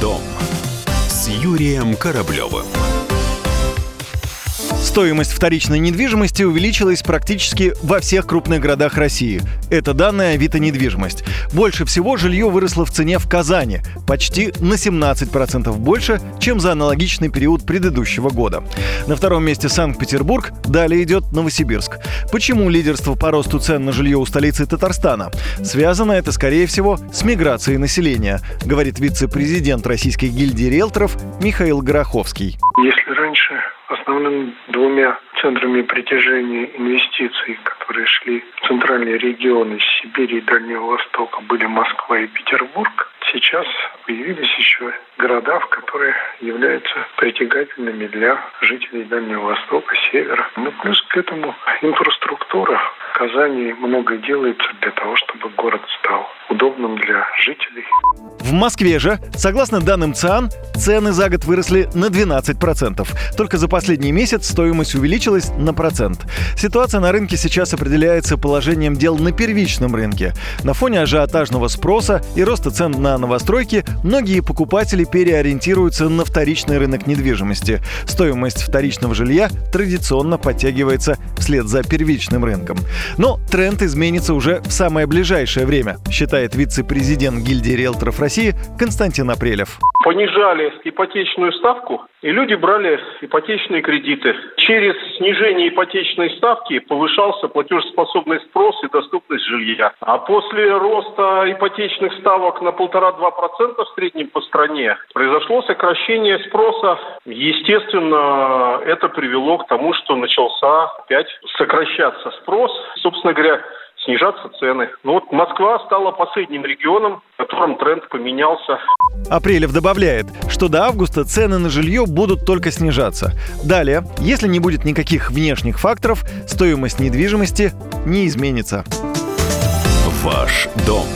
дом» с Юрием Кораблевым. Стоимость вторичной недвижимости увеличилась практически во всех крупных городах России. Это данные Авито недвижимость. Больше всего жилье выросло в цене в Казани. Почти на 17% больше, чем за аналогичный период предыдущего года. На втором месте Санкт-Петербург, далее идет Новосибирск. Почему лидерство по росту цен на жилье у столицы Татарстана? Связано это, скорее всего, с миграцией населения, говорит вице-президент Российской гильдии риэлторов Михаил Гороховский. Если раньше основными двумя центрами притяжения инвестиций, которые шли в центральные регионы Сибири и Дальнего Востока, были Москва и Петербург, сейчас появились еще города, которые являются притягательными для жителей Дальнего Востока, Севера. Ну, плюс к этому инфраструктура. В Казани много делается для того, чтобы город стал удобным для жителей. В Москве же, согласно данным ЦИАН, цены за год выросли на 12%. Только за последний месяц стоимость увеличилась на процент. Ситуация на рынке сейчас определяется положением дел на первичном рынке. На фоне ажиотажного спроса и роста цен на новостройки многие покупатели переориентируются на вторичный рынок недвижимости. Стоимость вторичного жилья традиционно подтягивается вслед за первичным рынком. Но тренд изменится уже в самое ближайшее время, считает вице-президент гильдии риэлторов России Константин Апрелев понижали ипотечную ставку, и люди брали ипотечные кредиты. Через снижение ипотечной ставки повышался платежеспособный спрос и доступность жилья. А после роста ипотечных ставок на полтора-два процента в среднем по стране произошло сокращение спроса. Естественно, это привело к тому, что начался опять сокращаться спрос. Собственно говоря, снижаться цены. Ну вот Москва стала последним регионом, в котором тренд поменялся. Апрелев добавляет, что до августа цены на жилье будут только снижаться. Далее, если не будет никаких внешних факторов, стоимость недвижимости не изменится. Ваш дом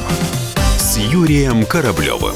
с Юрием Кораблевым.